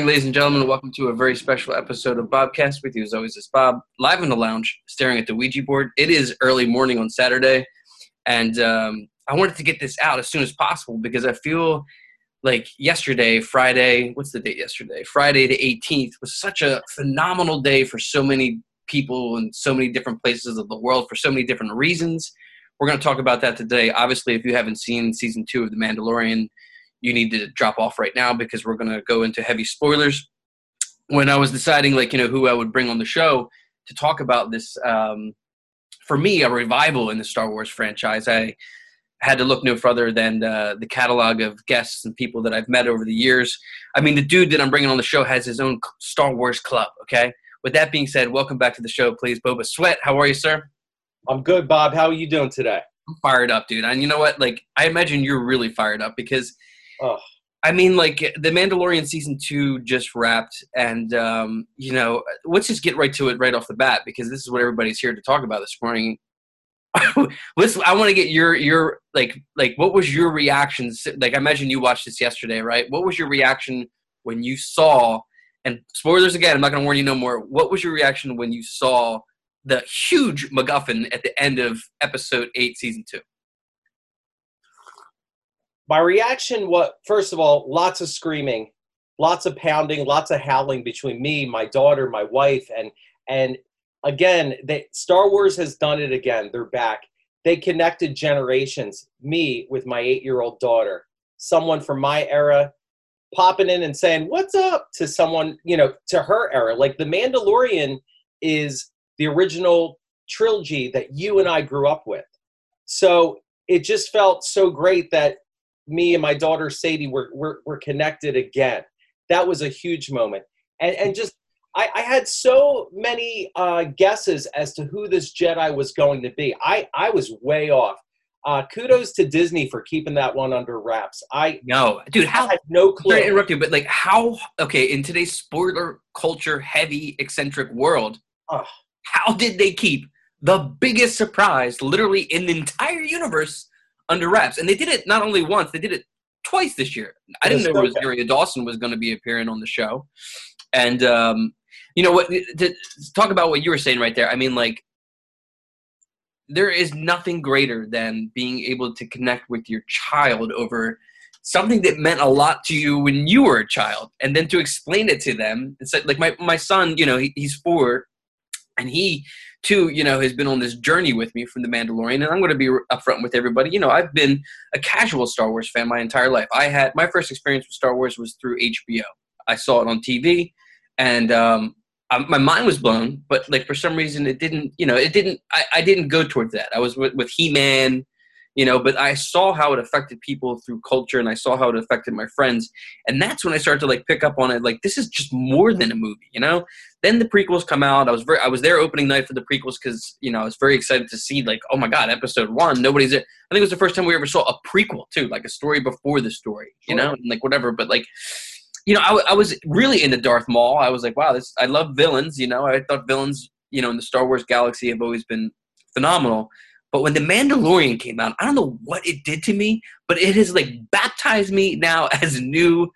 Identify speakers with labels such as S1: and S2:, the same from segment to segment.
S1: morning, ladies and gentlemen. Welcome to a very special episode of Bobcast. With you, as always, is Bob, live in the lounge, staring at the Ouija board. It is early morning on Saturday, and um, I wanted to get this out as soon as possible because I feel like yesterday, Friday, what's the date yesterday? Friday the 18th was such a phenomenal day for so many people in so many different places of the world for so many different reasons. We're going to talk about that today. Obviously, if you haven't seen season two of The Mandalorian, you need to drop off right now because we're going to go into heavy spoilers. When I was deciding, like, you know, who I would bring on the show to talk about this, um, for me, a revival in the Star Wars franchise, I had to look no further than uh, the catalog of guests and people that I've met over the years. I mean, the dude that I'm bringing on the show has his own Star Wars club, okay? With that being said, welcome back to the show, please. Boba Swet, how are you, sir?
S2: I'm good, Bob. How are you doing today?
S1: I'm fired up, dude. And you know what? Like, I imagine you're really fired up because – I mean, like the Mandalorian season two just wrapped, and um, you know, let's just get right to it right off the bat because this is what everybody's here to talk about this morning. let's. I want to get your your like like what was your reactions? Like I imagine you watched this yesterday, right? What was your reaction when you saw? And spoilers again. I'm not going to warn you no more. What was your reaction when you saw the huge MacGuffin at the end of episode eight, season two?
S2: My reaction what first of all lots of screaming lots of pounding lots of howling between me my daughter my wife and and again they, star wars has done it again they're back. They connected generations me with my eight year old daughter. Someone from my era popping in and saying what's up? to someone you know to her era. Like the mandalorian is the original trilogy that you and i grew up with. So it just felt so great that me and my daughter Sadie were, were, were connected again. That was a huge moment. And, and just, I, I had so many uh, guesses as to who this Jedi was going to be. I, I was way off. Uh, kudos to Disney for keeping that one under wraps. I
S1: no, dude, how
S2: I had no clue.
S1: Sorry to interrupt you, but like, how? Okay, in today's spoiler culture heavy eccentric world, how did they keep the biggest surprise, literally in the entire universe, under wraps. And they did it not only once, they did it twice this year. I didn't know Rosario Dawson was going to be appearing on the show. And, um, you know, what to talk about what you were saying right there. I mean, like, there is nothing greater than being able to connect with your child over something that meant a lot to you when you were a child and then to explain it to them it's like, like my, my son you know he, he's four and he too you know has been on this journey with me from the mandalorian and i'm going to be upfront with everybody. You know i've been a casual star wars fan my entire life. I had my first experience with star wars was through hbo i saw it on tv and um, I, my mind was blown but like for some reason it didn't you know it didn't i, I didn't go towards that. I was with, with he-man you know but i saw how it affected people through culture and i saw how it affected my friends. And that's when i started to like pick up on it like this is just more than a movie you know? Then the prequels come out. I was very i was there opening night for the prequels because you know i was very excited to see like oh my god episode one nobody's there. I think it was the first time we ever saw a prequel too like a story before the story you know? And like whatever but like you know I, I was really into darth maul. I was like wow this i love villains you know? I thought villains you know in the star wars galaxy have always been phenomenal but when The Mandalorian came out, I don't know what it did to me, but it has like baptized me now as new,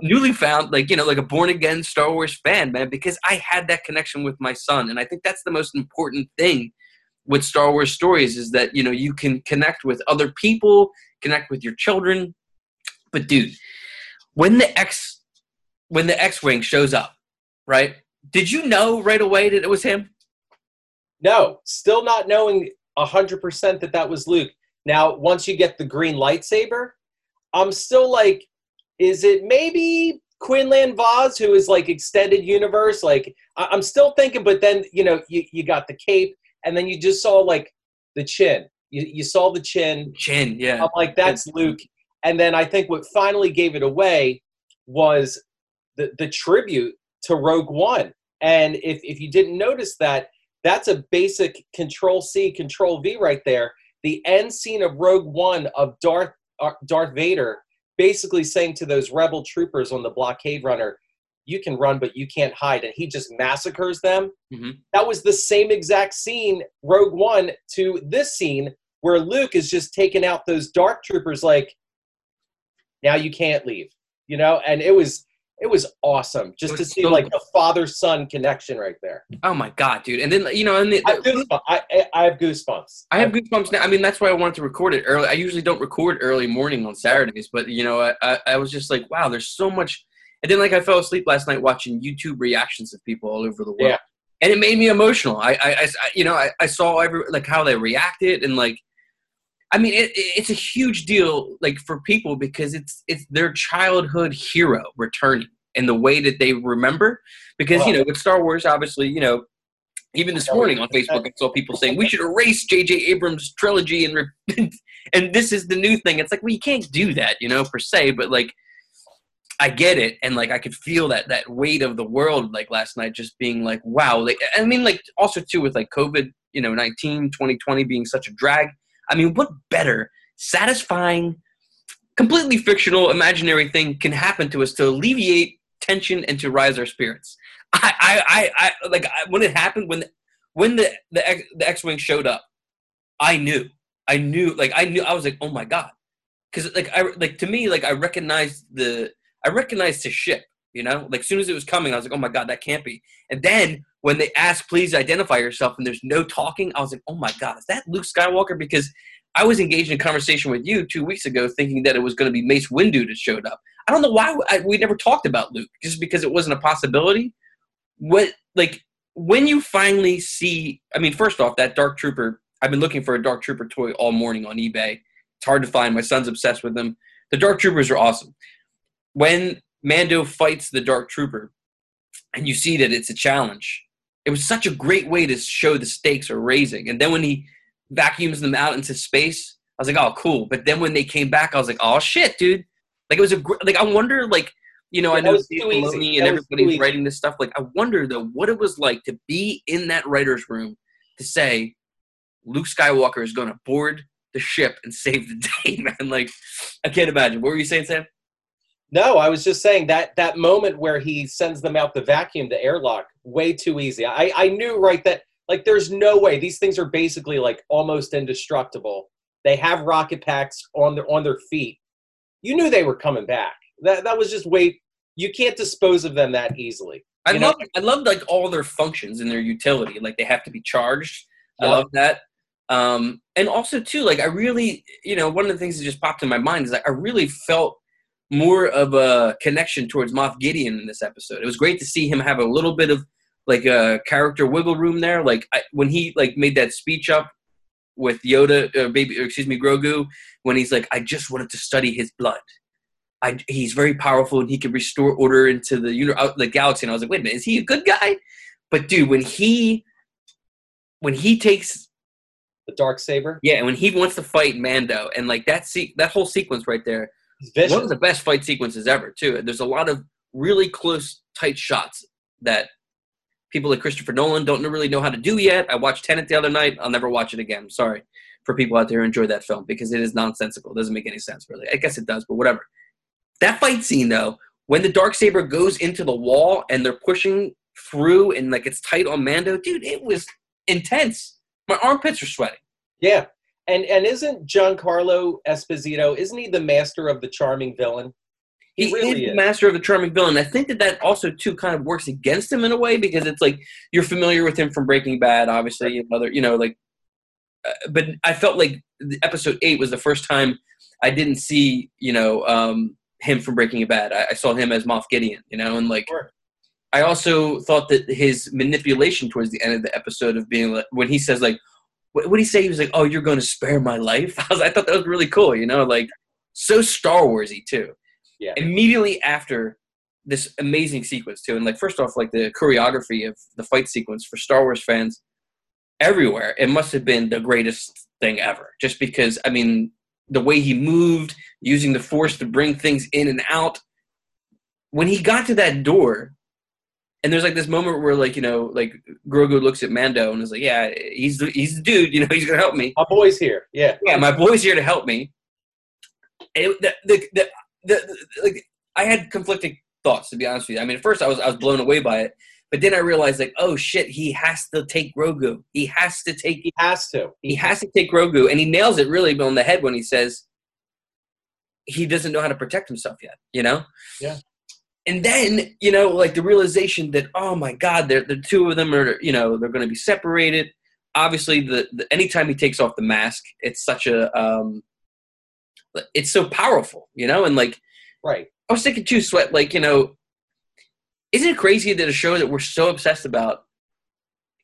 S1: newly found, like, you know, like a born again Star Wars fan, man, because I had that connection with my son. And I think that's the most important thing with Star Wars stories is that, you know, you can connect with other people, connect with your children. But dude, when the X when the X-wing shows up, right? Did you know right away that it was him?
S2: No, still not knowing 100% that that was Luke. Now, once you get the green lightsaber, I'm still like, is it maybe Quinlan Vos, who is like extended universe? Like, I'm still thinking, but then, you know, you, you got the cape, and then you just saw like the chin. You, you saw the chin.
S1: Chin, yeah.
S2: I'm like, that's Luke. And then I think what finally gave it away was the, the tribute to Rogue One. And if, if you didn't notice that, that's a basic Control C, Control V right there. The end scene of Rogue One of Darth uh, Darth Vader basically saying to those rebel troopers on the blockade runner, "You can run, but you can't hide," and he just massacres them. Mm-hmm. That was the same exact scene, Rogue One, to this scene where Luke is just taking out those dark troopers. Like, now you can't leave, you know. And it was it was awesome just to see so like the father son connection right there.
S1: Oh my god, dude! And then you know, and the,
S2: I, have goosebumps. I, I have goosebumps.
S1: I have goosebumps now. I mean, that's why I wanted to record it early. I usually don't record early morning on Saturdays, but you know, I, I, I was just like, wow, there's so much. And then like I fell asleep last night watching YouTube reactions of people all over the world. Yeah. And it made me emotional. I, I, I you know, I, I saw every like how they reacted and like I mean, it, it's a huge deal, like for people because it's it's their childhood hero returning and the way that they remember. Because you know, with Star Wars, obviously, you know, even this morning on Facebook, I saw people saying we should erase J.J. Abrams' trilogy and re- and this is the new thing. It's like, well, you can't do that, you know, per se, but like. I get it, and like I could feel that that weight of the world like last night, just being like, wow. Like I mean, like also too with like COVID, you know, 19, 2020 being such a drag I mean, what better, satisfying, completely fictional, imaginary thing can happen to us to alleviate tension and to rise our spirits? I, I, I, I like I, when it happened when when the the X, the X-wing showed up, I knew, I knew, like I knew, I was like, oh my god, because like I like to me, like I recognized the I recognized the ship. You know, like as soon as it was coming, I was like, "Oh my god, that can't be." And then when they asked, "Please identify yourself," and there's no talking, I was like, "Oh my god, is that Luke Skywalker?" Because I was engaged in conversation with you two weeks ago, thinking that it was going to be Mace Windu that showed up. I don't know why I, we never talked about Luke, just because it wasn't a possibility. What like when you finally see? I mean, first off, that Dark Trooper. I've been looking for a Dark Trooper toy all morning on eBay. It's hard to find. My son's obsessed with them. The Dark Troopers are awesome. When Mando fights the Dark Trooper, and you see that it's a challenge. It was such a great way to show the stakes are raising. And then when he vacuums them out into space, I was like, oh, cool. But then when they came back, I was like, oh shit, dude. Like it was a gr- like I wonder like you know yeah, I know Dave Filoni and everybody's writing this stuff. Like I wonder though what it was like to be in that writers' room to say Luke Skywalker is going to board the ship and save the day, man. Like I can't imagine. What were you saying, Sam?
S2: No, I was just saying that that moment where he sends them out the vacuum, the airlock, way too easy. I, I knew right that like there's no way these things are basically like almost indestructible. They have rocket packs on their on their feet. You knew they were coming back. That that was just way you can't dispose of them that easily.
S1: I love I love like all their functions and their utility. Like they have to be charged. I love that. Um, and also too, like I really, you know, one of the things that just popped in my mind is like I really felt more of a connection towards Moff Gideon in this episode. It was great to see him have a little bit of like a character wiggle room there. Like I, when he like made that speech up with Yoda, uh, baby, excuse me, Grogu, when he's like, "I just wanted to study his blood." I, he's very powerful and he can restore order into the out the galaxy. And I was like, wait a minute, is he a good guy? But dude, when he when he takes
S2: the dark saber,
S1: yeah, and when he wants to fight Mando, and like that se- that whole sequence right there one of the best fight sequences ever, too. There's a lot of really close, tight shots that people like Christopher Nolan don't really know how to do yet. I watched Tenet the other night. I'll never watch it again. Sorry for people out there who enjoy that film because it is nonsensical. It doesn't make any sense, really. I guess it does, but whatever. That fight scene, though, when the dark saber goes into the wall and they're pushing through and like it's tight on Mando, dude, it was intense. My armpits are sweating.
S2: Yeah, and and isn't Giancarlo Esposito? Isn't he the master of the charming villain?
S1: He, he really is, the master of the charming villain. I think that that also too kind of works against him in a way because it's like you're familiar with him from Breaking Bad, obviously, other you know like. Uh, but I felt like episode eight was the first time I didn't see you know um, him from Breaking Bad. I, I, saw him as Moff Gideon, you know, and like. Sure. I also thought that his manipulation towards the end of the episode of being like when he says like, what did he say? He was like, "Oh, you're going to spare my life." I was, I thought that was really cool. You know, like so Star Warsy too. Yeah. Immediately after this amazing sequence too, and like first off, like the choreography of the fight sequence for Star Wars fans everywhere, it must have been the greatest thing ever. Just because, I mean, the way he moved, using the Force to bring things in and out. When he got to that door, and there's like this moment where like you know like Grogu looks at Mando and is like, yeah, he's the, he's the dude. You know, he's gonna help me.
S2: My boy's here. Yeah,
S1: yeah, my boy's here to help me. It, the, the, the, the, like I had conflicting thoughts to be honest with you. I mean, at first I was I was blown away by it, but then I realized like, oh shit, he has to take Grogu. He has to take.
S2: He has to.
S1: He has to take Grogu, and he nails it really on the head when he says he doesn't know how to protect himself yet. You know.
S2: Yeah.
S1: And then you know like the realization that oh my god they're, the two of them are you know they're going to be separated. Obviously the, the anytime he takes off the mask it's such a um it's so powerful you know? And like
S2: right.
S1: I was thinking too Swet like you know isn't it crazy that a show that we're so obsessed about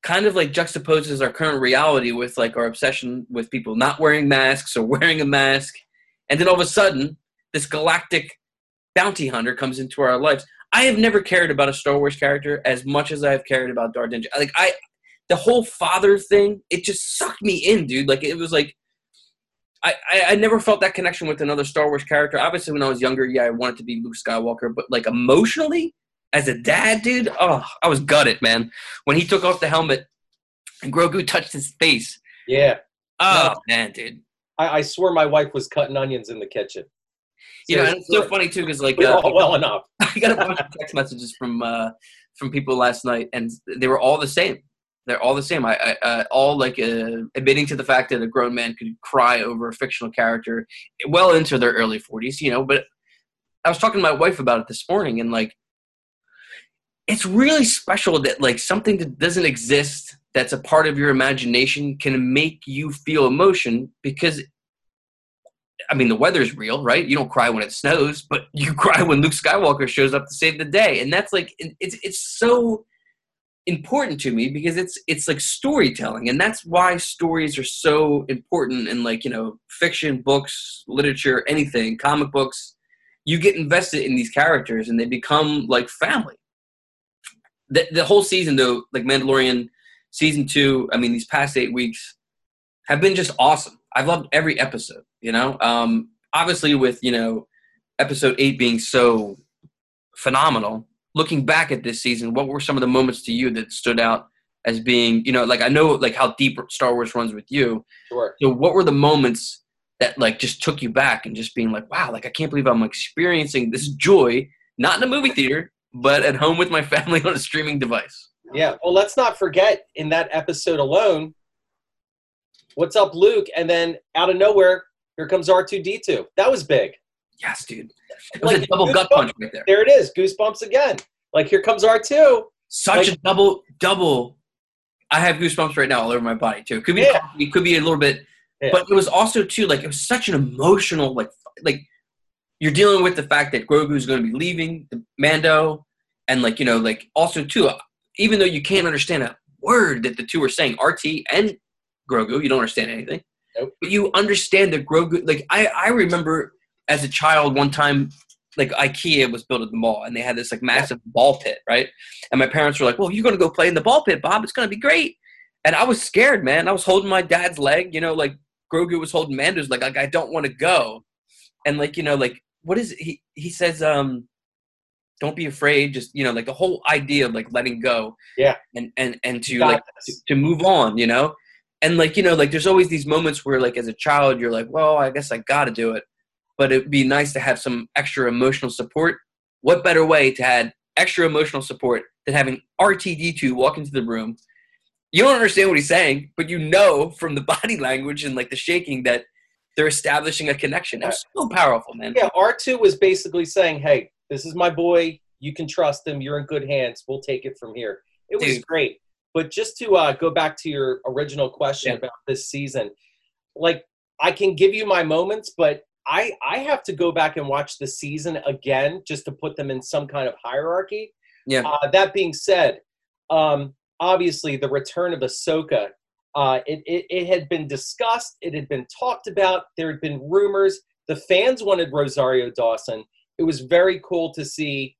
S1: kind of like juxtaposes our current reality with like our obsession with people not wearing masks or wearing a mask? And then all of a sudden this galactic bounty hunter comes into our lives. I have never cared about a Star Wars character as much as I've cared about Darth Dinja. Like I, the whole father thing, it just sucked me in, dude. Like it was like, I, I, I never felt that connection with another Star Wars character. Obviously, when I was younger, yeah, I wanted to be Luke Skywalker, but like emotionally, as a dad, dude, oh, I was gutted, man. When he took off the helmet and Grogu touched his face.
S2: Yeah.
S1: Oh no, man, dude.
S2: I, I swear my wife was cutting onions in the kitchen.
S1: You know, and it's so funny too because like
S2: uh, well enough.
S1: I got a bunch of text messages from uh, from people last night, and they were all the same. They're all the same. I, I uh, all like uh, admitting to the fact that a grown man could cry over a fictional character, well into their early forties. You know, but I was talking to my wife about it this morning, and like, it's really special that like something that doesn't exist that's a part of your imagination can make you feel emotion because I mean, the weather's real, right? You don't cry when it snows, but you cry when Luke Skywalker shows up to save the day, and that's like it's it's so important to me because it's it's like storytelling, and that's why stories are so important in like you know fiction, books, literature, anything, comic books. You get invested in these characters, and they become like family. The the whole season, though, like Mandalorian season two, I mean, these past eight weeks have been just awesome I've loved every episode. You know, um, obviously with you know episode eight being so phenomenal. Looking back at this season, what were some of the moments to you that stood out as being you know like I know like how deep Star Wars runs with you.
S2: Sure.
S1: So what were the moments that like just took you back and just being like wow like I can't believe I'm experiencing this joy not in a movie theater but at home with my family on a streaming device.
S2: Yeah. Well, let's not forget in that episode alone, what's up, Luke? And then out of nowhere, here comes R2D2. That was big.
S1: Yes, dude. It was like, a double gut punch right there.
S2: There it is. Goosebumps again. Like here comes R2.
S1: Such like, a double double. I have goosebumps right now all over my body too. It could be yeah. it could be a little bit, yeah. but it was also too like it was such an emotional like like you're dealing with the fact that Grogu is going to be leaving the Mando, and like you know like also too even though you can't understand a word that the two are saying, R2 and Grogu. You don't understand anything. Nope. But you understand that Grogu. Like I, I remember as a child one time, like IKEA was built at the mall, and they had this like massive yeah. ball pit, right? And my parents were like, "Well, you're gonna go play in the ball pit, Bob. It's gonna be great." And I was scared, man. I was holding my dad's leg, you know, like Grogu was holding Mando's leg. Like I don't want to go. And like you know, like what is it? he? He says, um, don't be afraid just you know like the whole idea of like letting go
S2: yeah
S1: and and and to like to, to, move on you know and like you know like there's always these moments where like as a child you're like well i guess i gotta do it. But it'd be nice to have some extra emotional support. What better way to add extra emotional support than having R2D2 walk into the room? You don't understand what he's saying but you know from the body language and like the shaking that they're establishing a connection. That's so powerful man.
S2: Yeah r2 was basically saying hey this is my boy. You can trust him. You're in good hands. We'll take it from here. It was Dude. great but just to uh, go back to your original question yeah. about this season, like I can give you my moments, but I I have to go back and watch the season again just to put them in some kind of hierarchy.
S1: Yeah.
S2: Uh, that being said, um, obviously the return of Ahsoka, uh, it, it it had been discussed, it had been talked about, there had been rumors. The fans wanted Rosario Dawson. It was very cool to see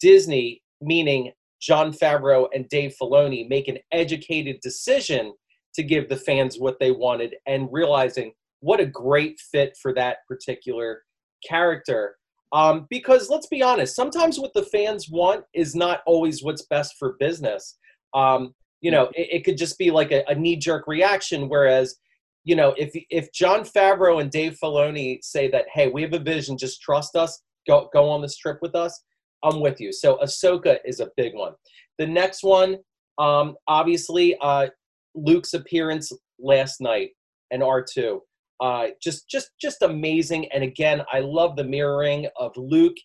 S2: Disney, meaning Jon Favreau and Dave Filoni make an educated decision to give the fans what they wanted and realizing what a great fit for that particular character. Um, because let's be honest, sometimes what the fans want is not always what's best for business. Um, you know, it, it, could just be like a, a knee jerk reaction. Whereas, you know, if if Jon Favreau and Dave Filoni say that, hey, we have a vision, just trust us, go go on this trip with us, I'm with you. So Ahsoka is a big one. The next one, um, obviously, uh, Luke's appearance last night and R2. Uh, just, just, just amazing. And again, I love the mirroring of Luke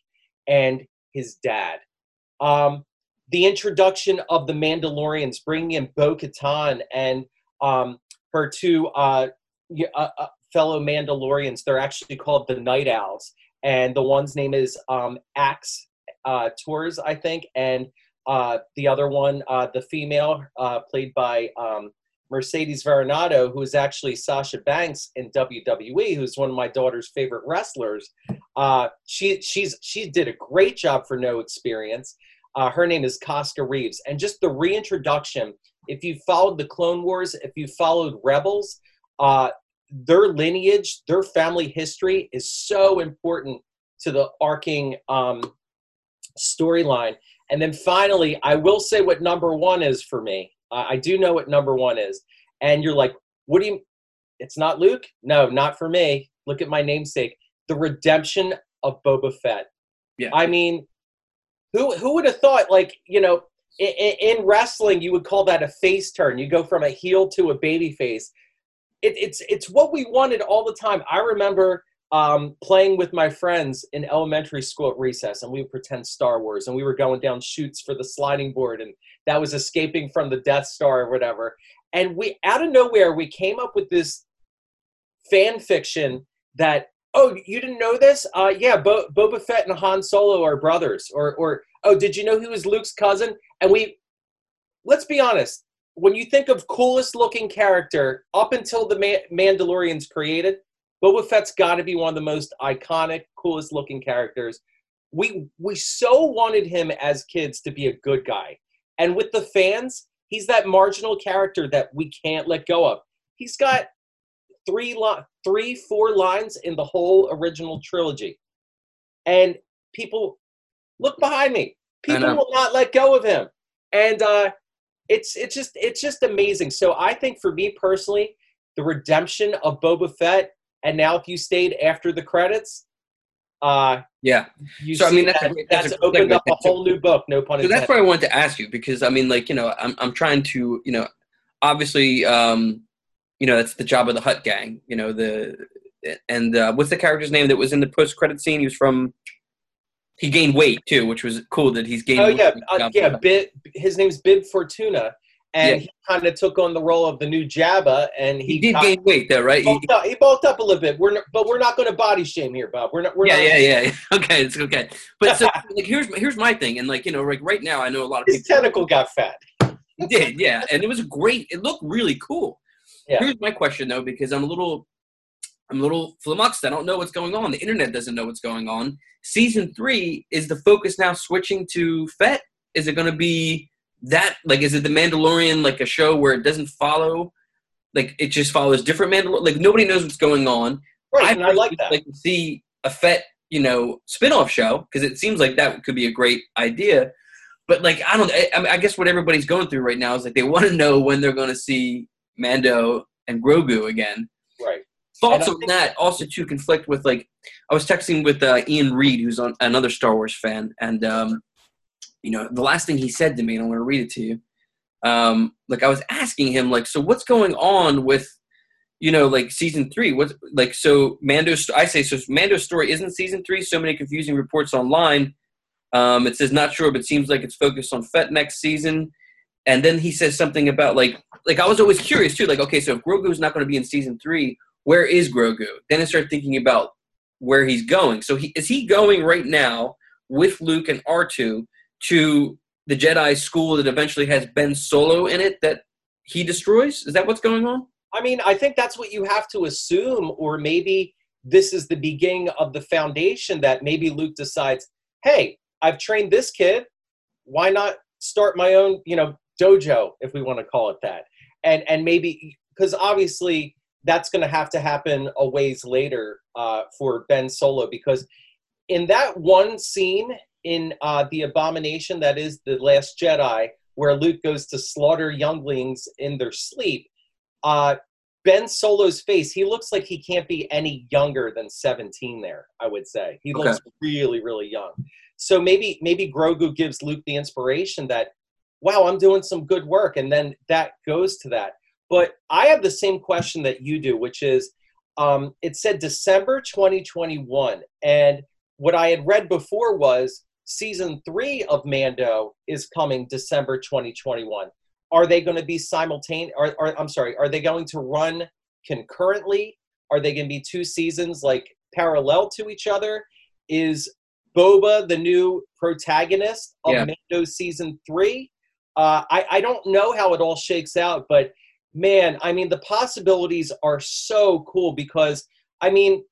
S2: and his dad. Um, the introduction of the Mandalorians, bringing in Bo Katan and um, her two uh, uh, uh, fellow Mandalorians. They're actually called the Night Owls, and the one's name is um, Axe uh, Tours, I think, and uh, the other one, uh, the female, uh, played by um, Mercedes Varnado, who is actually Sasha Banks in WWE, who's one of my daughter's favorite wrestlers. Uh, she she's she did a great job for no experience. Uh, her name is Koska Reeves, and just the reintroduction. If you followed the Clone Wars, if you followed Rebels, uh, their lineage, their family history is so important to the arcing um, storyline. And then finally, I will say what number one is for me. Uh, I do know what number one is. And you're like, what do you, it's not Luke? No, not for me. Look at my namesake. The redemption of Boba Fett.
S1: Yeah.
S2: I mean, who, who would have thought, like, you know, in, in wrestling, you would call that a face turn. You go from a heel to a baby face. It, it's, it's what we wanted all the time. I remember um, playing with my friends in elementary school at recess, and we would pretend Star Wars, and we were going down chutes for the sliding board, and that was escaping from the Death Star or whatever. And we, out of nowhere, we came up with this fan fiction that, oh, you didn't know this? Uh, yeah, Bo- Boba Fett and Han Solo are brothers, or, or oh, did you know he was Luke's cousin? And we, let's be honest, when you think of coolest looking character up until the Ma- Mandalorians created, Boba Fett's got to be one of the most iconic, coolest looking characters. We we so wanted him as kids to be a good guy, and with the fans, he's that marginal character that we can't let go of. He's got three li- three four lines in the whole original trilogy, and people look behind me. People will not let go of him, and uh, it's it's just it's just amazing. So I think for me personally, the redemption of Boba Fett and now if you stayed after the credits, uh,
S1: yeah.
S2: You so I mean, that's, that, a, that's, that's opened up a whole new book. No pun intended.
S1: So that's why I wanted to ask you because I mean, like you know, I'm I'm trying to you know, obviously, um, you know, that's the job of the Hutt Gang. You know the and uh, what's the character's name that was in the post credit scene? He was from. He gained weight too, which was cool that he's gained.
S2: Oh yeah, uh, yeah. Bib, his name's Bib Fortuna, and yeah. he kind of took on the role of the new Jabba, and he,
S1: he did gain weight though, right?
S2: He bulked, up, he bulked up a little bit. We're not, but we're not going to body shame here, Bob. We're not. We're
S1: yeah,
S2: not,
S1: yeah, yeah, yeah. Okay, it's okay. But so, like, here's here's my thing, and like you know, like right now, I know a lot of
S2: his people, tentacle got fat.
S1: He did, yeah, and it was great. It looked really cool. Yeah. Here's my question though, because I'm a little, I'm a little flummoxed. I don't know what's going on. The internet doesn't know what's going on. Season three is the focus now switching to Fett. Is it going to be? That like is it the Mandalorian like a show where it doesn't follow like it just follows different Mandalorian like nobody knows what's going on.
S2: Right, I, I like that.
S1: Like to see a Fett you know spin-off show because it seems like that could be a great idea. But like I don't I, I guess what everybody's going through right now is like they want to know when they're going to see Mando and Grogu again.
S2: Right.
S1: Thoughts on that also too conflict with like I was texting with uh, Ian Reed who's on another Star Wars fan and um, you know, the last thing he said to me, and I'm going to read it to you. Um, like I was asking him, like, so what's going on with, you know, like season three? What's like so Mando's? I say so. Mando's story isn't season three. So many confusing reports online. Um, it says not sure, but seems like it's focused on Fett next season. And then he says something about like, like I was always curious too. Like, okay, so if Grogu's not going to be in season three, where is Grogu? Then I started thinking about where he's going. So he is he going right now with Luke and R two to the Jedi school that eventually has Ben Solo in it that he destroys? Is that what's going on?
S2: I mean, I think that's what you have to assume, or maybe this is the beginning of the foundation that maybe Luke decides, hey, I've trained this kid. Why not start my own, you know, dojo, if we want to call it that? And and maybe because obviously that's going to have to happen a ways later uh, for Ben Solo because in that one scene in uh, the abomination that is the Last Jedi, where Luke goes to slaughter younglings in their sleep. Uh, ben Solo's face, he looks like he can't be any younger than 17 there, I would say. He okay. looks really, really young. So maybe maybe Grogu gives Luke the inspiration that, wow, I'm doing some good work. And then that goes to that. But I have the same question that you do, which is um, it said December 2021. And what I had read before was season three of Mando is coming December 2021. Are they going to be simultaneous? Or, or I'm sorry, are they going to run concurrently? Are they going to be two seasons like parallel to each other? Is Boba the new protagonist of yeah. Mando season three? Uh, I, I don't know how it all shakes out, but man, I mean, the possibilities are so cool because, I mean,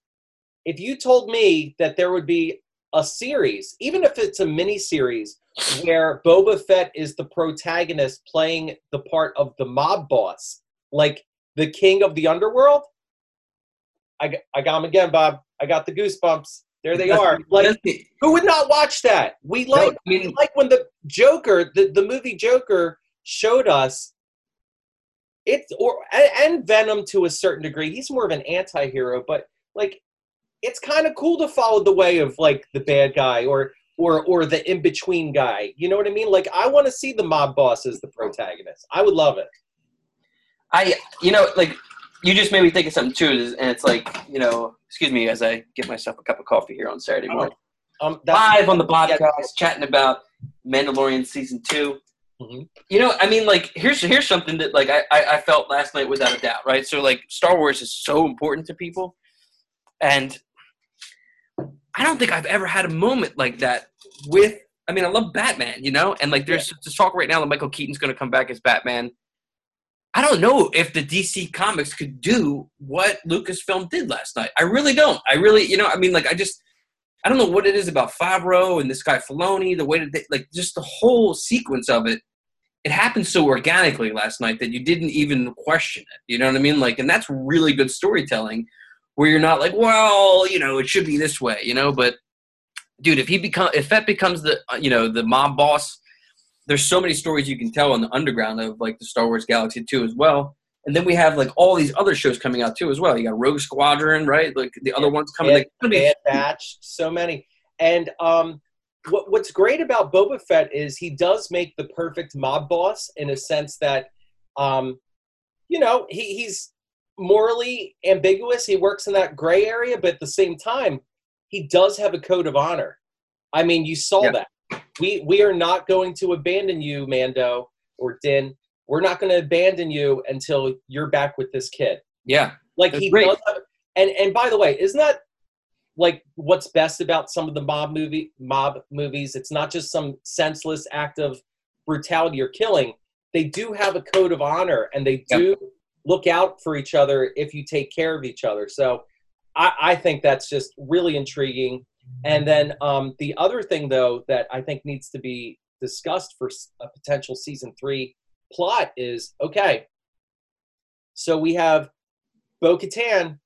S2: if you told me that there would be a series, even if it's a mini series, where Boba Fett is the protagonist playing the part of the mob boss, like the king of the underworld, I, I got him again, Bob. I got the goosebumps. There they are. Like, who would not watch that? We like, no, I mean, like when the Joker, the, the movie Joker, showed us it's or and Venom to a certain degree. He's more of an anti-hero, but like it's kind of cool to follow the way of like the bad guy or or or the in between guy. You know what I mean? Like I want to see the mob boss as the protagonist. I would love it.
S1: I you know like you just made me think of something too, and it's like you know, excuse me as I get myself a cup of coffee here on Saturday morning. Um, Live on the podcast, yeah. chatting about Mandalorian season 2 mm-hmm. You know, I mean, like here's here's something that like I, I felt last night without a doubt, right? So like Star Wars is so important to people, and I don't think I've ever had a moment like that with. I mean, I love Batman, you know, and like there's yeah. this talk right now that Michael Keaton's going to come back as Batman. I don't know if the DC comics could do what Lucasfilm did last night. I really don't. I really, you know, I mean, like, I just, I don't know what it is about Favreau and this guy Filoni, the way that they, like, just the whole sequence of it. It happened so organically last night that you didn't even question it. You know what I mean? Like, and that's really good storytelling, where you're not like, well, you know, it should be this way, you know. But, dude, if he become, if that becomes the, you know, the mob boss there's so many stories you can tell on the underground of like the Star Wars Galaxy 2 as well. And then we have like all these other shows coming out too as well. You got Rogue Squadron, right? Like the other ones coming. Bad,
S2: like, Bad Batch, so many. And um, what, what's great about Boba Fett is he does make the perfect mob boss in a sense that, um, you know, he, he's morally ambiguous. He works in that gray area, but at the same time, he does have a code of honor. I mean, you saw yeah. that we we are not going to abandon you, Mando or Din. We're not going to abandon you until you're back with this kid.
S1: Yeah,
S2: like he great. does. Have, and and by the way, isn't that like what's best about some of the mob movie mob movies? It's not just some senseless act of brutality or killing. They do have a code of honor, and they do yep. Look out for each other if you take care of each other. So, I, I think that's just really intriguing. And then um, the other thing, though, that I think needs to be discussed for a potential season three plot is okay, so we have Bo Katan,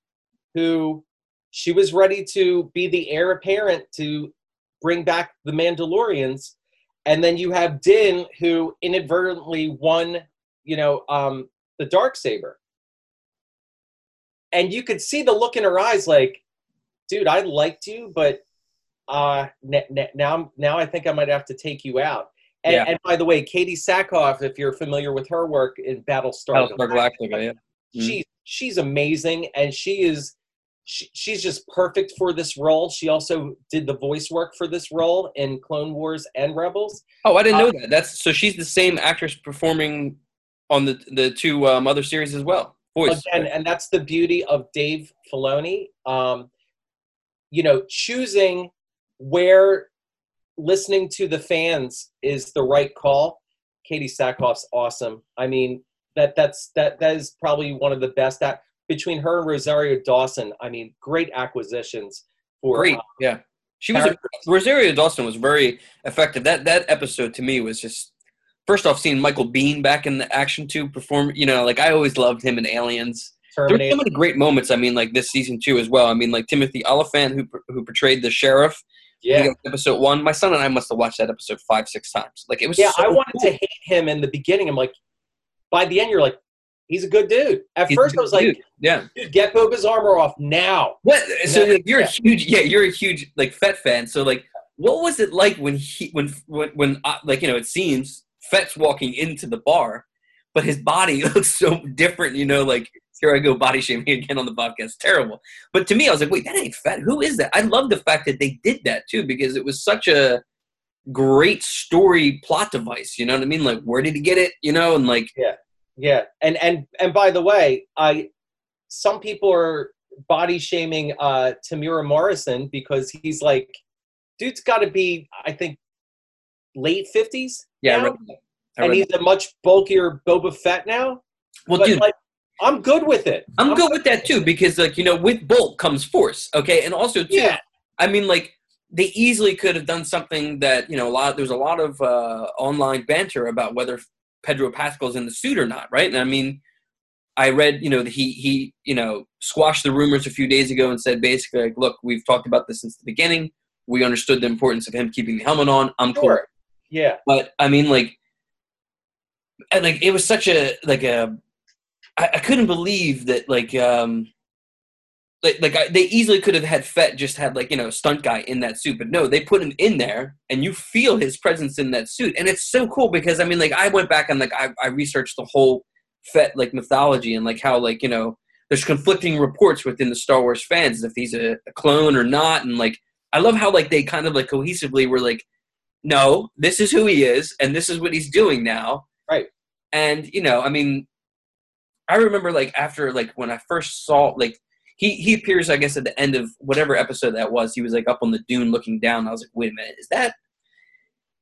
S2: who she was ready to be the heir apparent to bring back the Mandalorians. And then you have Din, who inadvertently won, you know, um, the dark saber. And you could see the look in her eyes, like, dude, I liked you, but uh, now now I think I might have to take you out. And, yeah. and by the way, Katee Sackhoff, if you're familiar with her work in Battlestar, Battlestar Galactica, yeah. Mm-hmm. She's she's amazing, and she is she, she's just perfect for this role. She also did the voice work for this role in Clone Wars and Rebels.
S1: Oh, I didn't know um, that. That's so she's the same actress performing on the the two um, other series as well. Voice.
S2: Again, and that's the beauty of Dave Filoni. Um, you know, choosing where listening to the fans is the right call. Katee Sackhoff's awesome. I mean, that that's that that is probably one of the best at between her and Rosario Dawson. I mean, great acquisitions for
S1: great. Uh, yeah, she was a, Rosario Dawson was very effective. That that episode to me was just first off seeing Michael Biehn back in the action to perform. You know, like I always loved him in Aliens. Terminator. There so many great moments. I mean, like this season two as well. I mean, like Timothy Olyphant who who portrayed the sheriff yeah. Episode one. My son and I must have watched that episode five, six times. Like it was.
S2: Yeah,
S1: so
S2: I wanted cool. to hate him in the beginning. I'm like, by the end, you're like, he's a good dude. At he's first, I was dude. like,
S1: yeah,
S2: dude, get Boba's armor off now.
S1: What? So then, you're yeah. a huge, yeah, you're a huge like Fett fan. So like, what was it like when he, when, when, when, uh, like you know, it seems Fett's walking into the bar, but his body looks so different. You know, like here I go body shaming again on the podcast. Terrible. But to me, I was like, wait, that ain't Fett. Who is that? I love the fact that they did that too because it was such a great story plot device. You know what I mean? Like, where did he get it? You know, and like,
S2: yeah, yeah. And and and by the way, I some people are body shaming uh Temuera Morrison because he's like, dude's got to be, I think, late fifties.
S1: Yeah,
S2: and he's a much bulkier Boba Fett now.
S1: Well, but dude,
S2: like, I'm good with it.
S1: I'm, I'm good with that too because, like, you know, with bulk comes Force. Okay, and also too, yeah. I mean, like, they easily could have done something that you know a lot. There's a lot of uh, online banter about whether Pedro Pascal's in the suit or not, right? And I mean, I read, you know, he he you know squashed the rumors a few days ago and said basically like, look, we've talked about this since the beginning. We understood the importance of him keeping the helmet on. I'm sure. cool.
S2: Yeah.
S1: But I mean, like, like it was such a like a I, I couldn't believe that like um like like I, they easily could have had Fett just had like you know stunt guy in that suit, but no, they put him in there, and you feel his presence in that suit, and it's so cool because I mean like I went back and like I, I researched the whole Fett like mythology and like how like you know there's conflicting reports within the Star Wars fans if he's a, a clone or not, and like I love how like they kind of like cohesively were like, no, this is who he is, and this is what he's doing now,
S2: right?
S1: And you know, I mean, I remember like after like when I first saw like he he appears I guess at the end of whatever episode that was. He was like up on the dune looking down. I was like, wait a minute, is that?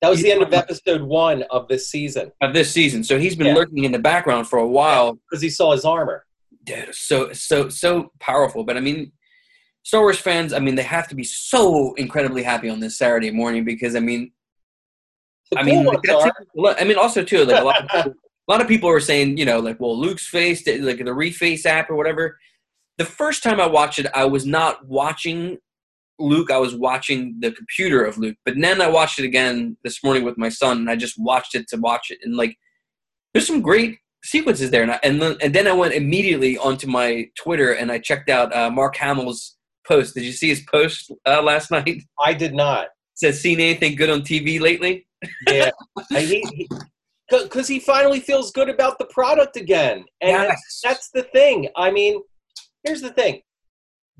S2: That was the end of episode one of this season.
S1: Of this season, so he's been yeah. lurking in the background for a while
S2: because he saw his armor.
S1: Dude, so so so powerful. But I mean, Star Wars fans, I mean, they have to be so incredibly happy on this Saturday morning because I mean, I mean, like, I mean, also too, like a lot of people, a lot of people are saying, you know, like, well, Luke's face, like the Reface app or whatever. The first time I watched it, I was not watching Luke. I was watching the computer of Luke. But then I watched it again this morning with my son, and I just watched it to watch it. And like, there's some great sequences there. And, I, and, then, and then I went immediately onto my Twitter and I checked out uh, Mark Hamill's post. Did you see his post uh, last night?
S2: I did not. It
S1: says, seen anything good on TV lately?
S2: Yeah. he, he, because he finally feels good about the product again. And yes. that's the thing. I mean, here's the thing.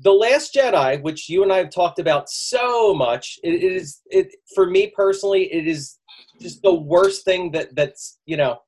S2: The Last Jedi, which you and I have talked about so much, it is it for me personally, it is just the worst thing that that's you know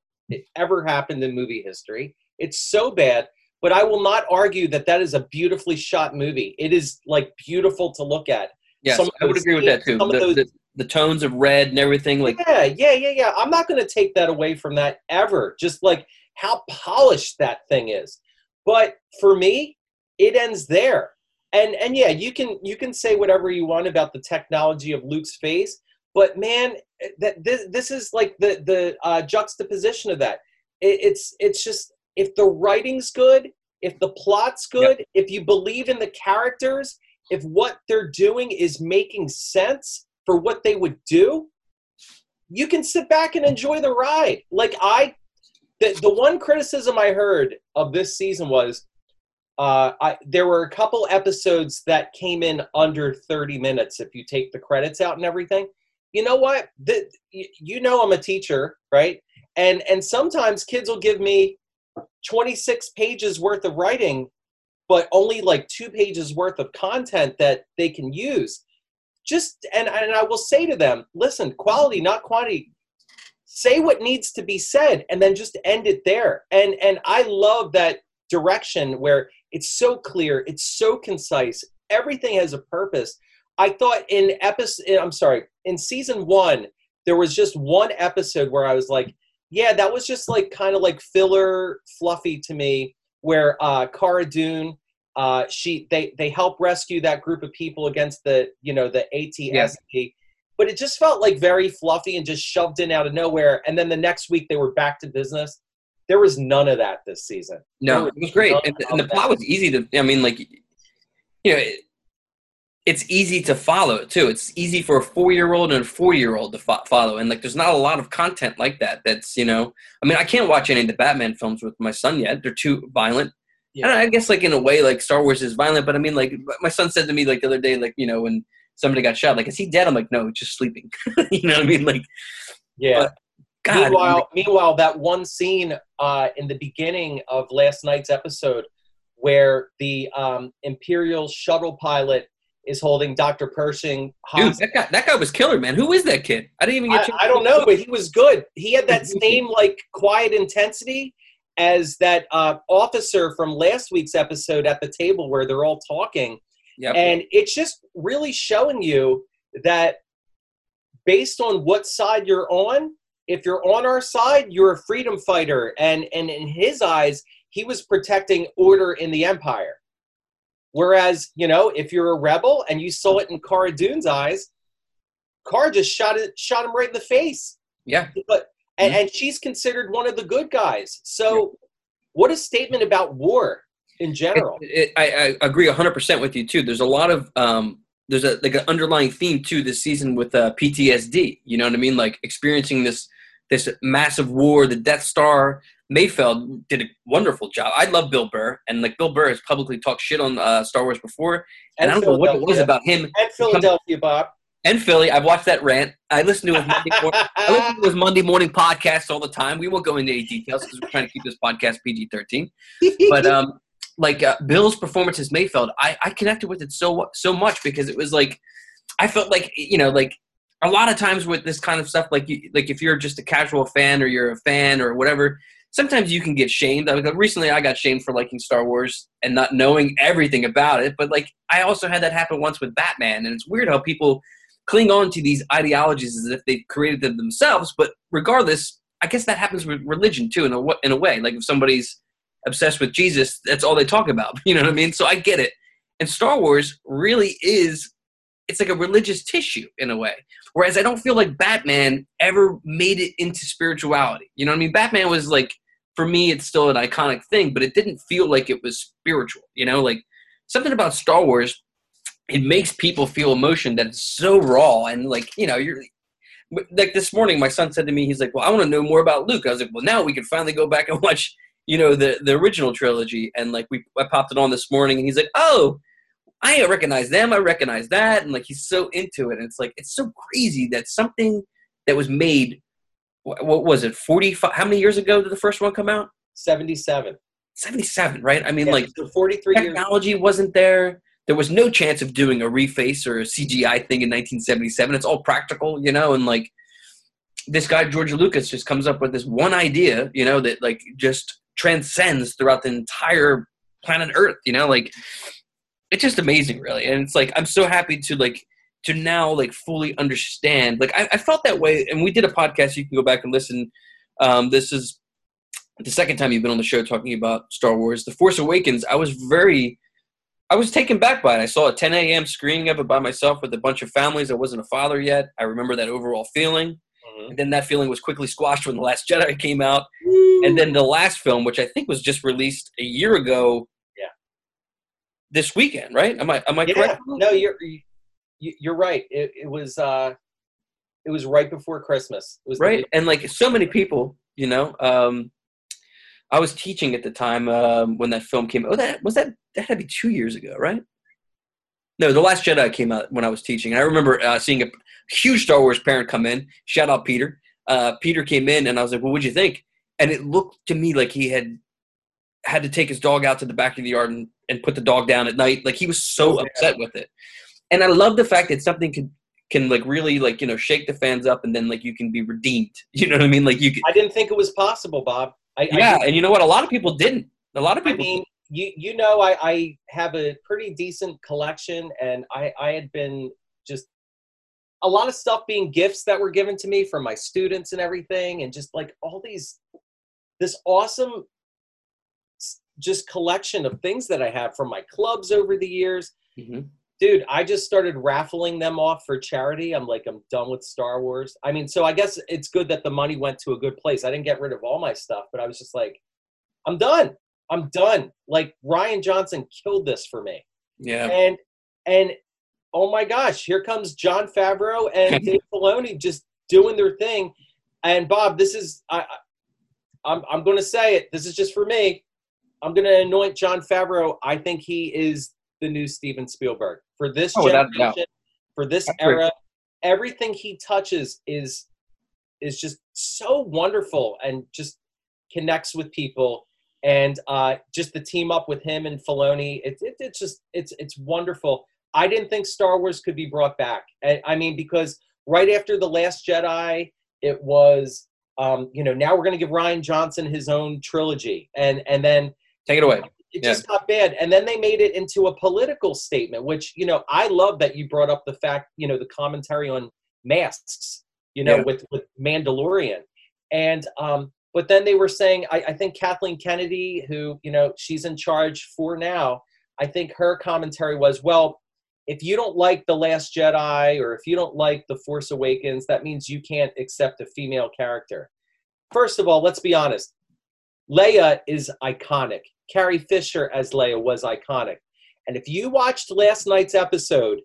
S2: ever happened in movie history. It's so bad, but I will not argue that that is a beautifully shot movie. It is like beautiful to look at.
S1: Yes, I would agree with that too. The, those, the, the tones of red and everything like
S2: yeah yeah yeah yeah. I'm not going to take that away from that ever. Just like how polished that thing is. But for me it ends there. And and yeah you can you can say whatever you want about the technology of luke's face but man that this this is like the the uh, juxtaposition of that. It, it's it's just if the writing's good if the plot's good yep. if you believe in the characters if what they're doing is making sense for what they would do, you can sit back and enjoy the ride. Like I, the, the one criticism I heard of this season was uh, I, there were a couple episodes that came in under 30 minutes if you take the credits out and everything. You know what? The, you know I'm a teacher, right? And and sometimes kids will give me 26 pages worth of writing, but only like two pages worth of content that they can use just and, and I will say to them, listen, quality, not quantity. Say what needs to be said and then just end it there. And and I love that direction where it's so clear, it's so concise, everything has a purpose. I thought in episode I'm sorry, in season 1 there was just one episode where I was like, yeah, that was just like kind of like filler fluffy to me where uh Cara Dune uh, she they they help rescue that group of people against the you know the ATST. Yeah. But it just felt like very fluffy and just shoved in out of nowhere. And then the next week they were back to business. There was none of that this season.
S1: No, it was great, and, and, the plot was easy to. I mean, like you know. It, it's easy to follow too. It's easy for a four-year-old and a four-year-old to fo- follow, and like, there's not a lot of content like that. That's you know, I mean, I can't watch any of the Batman films with my son yet. They're too violent. Yeah. I, I guess like in a way, like Star Wars is violent, but I mean, like my son said to me like the other day, like you know when somebody got shot, like is he dead? I'm like, no, just sleeping. you know what I mean? Like,
S2: yeah. But, God, meanwhile, like, meanwhile, that one scene uh, in the beginning of last night's episode where the um, Imperial shuttle pilot is holding Dr. Pershing.
S1: Dude, that guy, that guy was killer, man. Who is that kid? I didn't even get.
S2: I, I don't know, but he was good. He had that same like quiet intensity as that uh, officer from last week's episode at the table where they're all talking. Yep. And it's just really showing you that based on what side you're on, if you're on our side, you're a freedom fighter. And, and in his eyes, he was protecting order in the empire. Whereas, you know, if you're a rebel and you saw it in Cara Dune's eyes, Cara just shot it, shot him right in the face.
S1: Yeah.
S2: But and, mm-hmm. and she's considered one of the good guys. So, what a statement about war in general.
S1: It, it, I, I, agree 100% with you too. There's a lot of um, there's a like an underlying theme too this season with uh, PTSD. You know what I mean? Like experiencing this this massive war, the Death Star. Mayfeld did a wonderful job. I love Bill Burr, and like Bill Burr has publicly talked shit on uh, Star Wars before, and, and I don't know what it was about him.
S2: And Philadelphia, Bob
S1: and Philly. I've watched that rant. I listen to his Monday, morning, I listen to his Monday morning podcast all the time. We won't go into any details because we're trying to keep this podcast PG thirteen. But um, like uh, Bill's performance as Mayfeld, I, I connected with it so so much because it was like I felt like you know like a lot of times with this kind of stuff like you, like if you're just a casual fan or you're a fan or whatever sometimes you can get shamed I mean, recently i got shamed for liking star wars and not knowing everything about it but like i also had that happen once with batman and it's weird how people cling on to these ideologies as if they've created them themselves. But regardless, I guess that happens with religion too, in a in a way. Like if somebody's obsessed with Jesus, that's all they talk about. You know what I mean? So I get it. And Star Wars really is it's like a religious tissue in a way. Whereas I don't feel like Batman ever made it into spirituality. You know what I mean? Batman was like for me it's still an iconic thing, but it didn't feel like it was spiritual, you know? Like something about Star Wars it makes people feel emotion that's so raw and like you know you're like this morning my son said to me he's like well i want to know more about luke. I was like well now we can finally go back and watch you know the the original trilogy. And like we i popped it on this morning and he's like oh i recognize them i recognize that. And like he's so into it and it's like it's so crazy that something that was made what was it 45 how many years ago did the first one come out?
S2: 77
S1: 77 right? I mean yeah, like
S2: so 43
S1: technology years. wasn't there there was no chance of doing a reface or a CGI thing in 1977. It's all practical, you know, and like this guy George Lucas just comes up with this one idea, you know, that like just transcends throughout the entire planet Earth, you know, like it's just amazing, really. And it's like I'm so happy to like to now like fully understand. Like I, I felt that way, and we did a podcast. You can go back and listen. Um, this is the second time you've been on the show talking about Star Wars. The Force Awakens. I was very I was taken back by it. I saw a 10 a.m. screening of it by myself with a bunch of families. I wasn't a father yet. I remember that overall feeling. Mm-hmm. And then that feeling was quickly squashed when The Last Jedi came out. Woo. And then the last film, which I think was just released a year ago.
S2: Yeah.
S1: This weekend, right? Am I am I
S2: yeah.
S1: correct?
S2: No, you're you're right. It, it was uh, it was right before Christmas. It was
S1: right, and like so many people, you know. Um, I was teaching at the time um, when that film came. Out. Oh, that was that. That had to be two years ago, right? No, The Last Jedi came out when I was teaching. And I remember uh, seeing a huge Star Wars parent come in. Shout out Peter. Uh, Peter came in, and I was like, "Well, what'd you think?" And it looked to me like he had had to take his dog out to the back of the yard and, and put the dog down at night. Like he was so oh, upset with it. And I love the fact that something could can like really like you know shake the fans up, and then like you can be redeemed. You know what I mean? Like you. Can,
S2: I didn't think it was possible, Bob. I,
S1: yeah, I, and you know what? A lot of people didn't. A lot of people.
S2: I mean, you you know, I, I have a pretty decent collection, and I I had been just a lot of stuff being gifts that were given to me from my students and everything, and just like all these this awesome just collection of things that I have from my clubs over the years. Mm-hmm dude, I just started raffling them off for charity. I'm like, I'm done with Star Wars. I mean, so I guess it's good that the money went to a good place. I didn't get rid of all my stuff, but I was just like, I'm done. I'm done. Like Rian Johnson killed this for me.
S1: Yeah.
S2: And and oh my gosh, here comes Jon Favreau and Dave Filoni just doing their thing. And Bob, this is I, I'm I'm going to say it. This is just for me. I'm going to anoint Jon Favreau. I think he is the new Steven Spielberg for this oh, generation, for this That's era. Great. Everything he touches is is just so wonderful and just connects with people. And uh, just the team up with him and Filoni, it's it, it's just it's it's wonderful. I didn't think Star Wars could be brought back. I mean, because right after the Last Jedi, it was um, you know now we're going to give Rian Johnson his own trilogy, and and then
S1: take it away.
S2: It just got bad, and then they made it into a political statement, which you know I love that you brought up the fact you know the commentary on masks, you know, yeah. with with Mandalorian, and um, but then they were saying I, I think Kathleen Kennedy, who you know she's in charge for now, I think her commentary was well if you don't like the last jedi or if you don't like the force awakens that means you can't accept a female character. First of all let's be honest. Leia is iconic carrie fisher as leia was iconic and if you watched last night's episode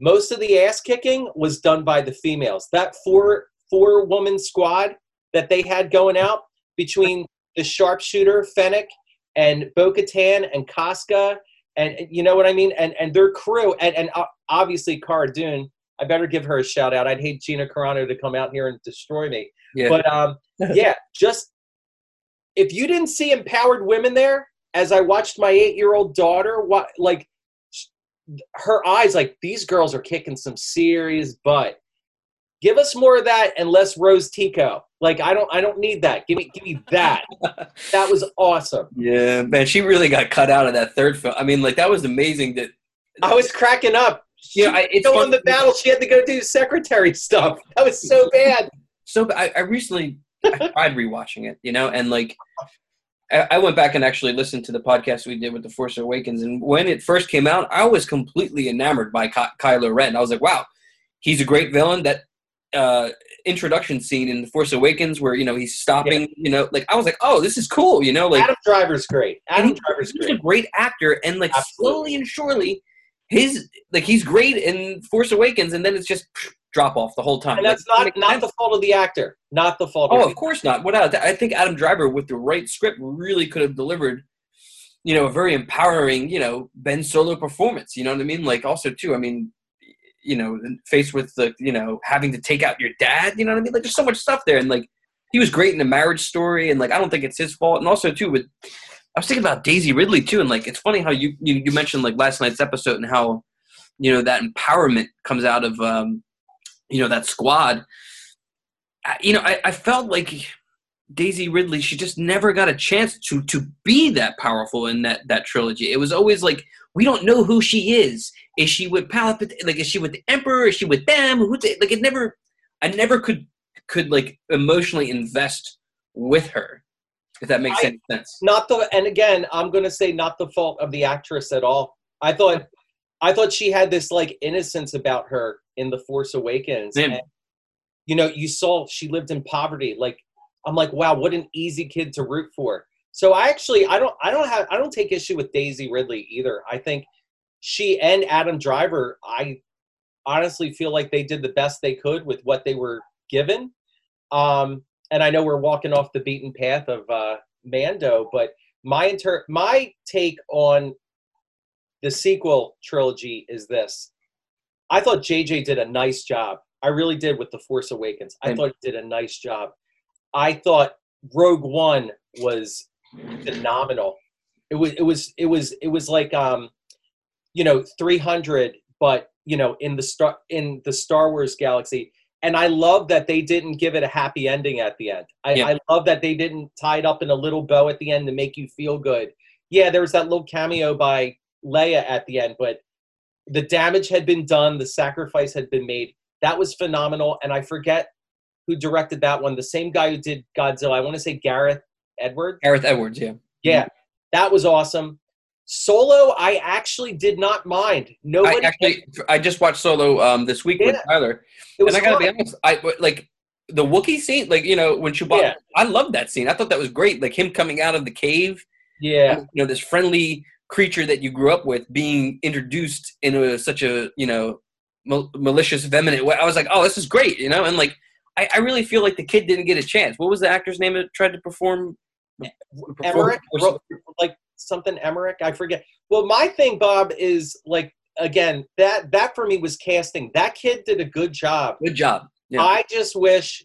S2: most of the ass kicking was done by the females that four four woman squad that they had going out between the sharpshooter fennec and bo-katan and Koska and you know what I mean, and and their crew, and and obviously Cara Dune. I better give her a shout out. I'd hate Gina Carano to come out here and destroy me. Yeah. But um, yeah, just if you didn't see empowered women there, as I watched my eight-year-old daughter, what like her eyes, like these girls are kicking some serious butt. Give us more of that and less Rose Tico. Like I don't I don't need that. Give me give me that. that was awesome.
S1: Yeah, man, she really got cut out of that third film. I mean, like that was amazing that
S2: I was cracking up. She, know, I, it's on the battle. She had to go do secretary stuff. That was so bad.
S1: So I, I recently I tried rewatching it, you know, and like I went back and actually listened to the podcast we did with The Force Awakens, and when it first came out, I was completely enamored by Ky- Kylo Ren. I was like, "Wow, he's a great villain." That uh, introduction scene in The Force Awakens where you know he's stopping. Yeah. You know, like I was like, oh, this is cool. You know, like
S2: Adam Driver's great. Adam Driver's
S1: great. He's a great actor, and like Absolutely. slowly and surely, his like he's great in Force Awakens, and then it's just drop off the whole time.
S2: And that's
S1: like,
S2: not not the fault of the actor. Not the fault.
S1: Oh, of, of course not. Without I think Adam Driver with the right script really could have delivered. You know, a very empowering, you know, Ben Solo performance. You know what I mean? Like, also too. I mean, you know, faced with the, you know, having to take out your dad, you know what I mean? Like there's so much stuff there. And like he was great in the marriage story and like I don't think it's his fault. And also too with I was thinking about Daisy Ridley too, and like it's funny how you you, you mentioned like last night's episode and how, you know, that empowerment comes out of um, you know, that squad. You know, I, I felt like Daisy Ridley, she just never got a chance to to be that powerful in that that trilogy. It was always like we don't know who she is. Is she with Palpatine? Like, is she with the Emperor? Is she with them? Who? Like, it never. I never could could like emotionally invest with her. If that makes I, any sense.
S2: Not the. And again, I'm going to say not the fault of the actress at all. I thought, I thought she had this like innocence about her in the Force Awakens. And, you know, you saw she lived in poverty. Like, I'm like, wow, what an easy kid to root for. So I actually I don't I don't have I don't take issue with Daisy Ridley either. I think she and Adam Driver, I honestly feel like they did the best they could with what they were given. Um, and I know we're walking off the beaten path of uh, Mando, but my inter my take on the sequel trilogy is this. I thought JJ did a nice job. I really did with The Force Awakens. I thought he did a nice job. I thought Rogue One was phenomenal. It was it was it was it was like um, you know, 300, but you know, in the star in the Star Wars galaxy. And I love that they didn't give it a happy ending at the end. I, yeah. I love that they didn't tie it up in a little bow at the end to make you feel good. Yeah, there was that little cameo by Leia at the end, but the damage had been done, the sacrifice had been made. That was phenomenal. And I forget who directed that one. The same guy who did Godzilla. I want to say Gareth Edwards.
S1: Gareth Edwards, yeah.
S2: Yeah, that was awesome. Solo, I actually did not mind. Nobody.
S1: I actually, I just watched Solo um, this week yeah. with Tyler, and I gotta fun. be honest. I like the Wookiee scene, like you know when Chewbacca. Yeah. I love that scene. I thought that was great. Like him coming out of the cave.
S2: Yeah.
S1: You know this friendly creature that you grew up with being introduced in a, such a you know mal- malicious, feminine way. I was like, oh, this is great, you know, and like I, I really feel like the kid didn't get a chance. What was the actor's name that tried to perform?
S2: Emmerich, like something Emmerich, I forget. Well, my thing, Bob, is like again that that for me was casting. That kid did a good job.
S1: Good job.
S2: Yeah. I just wish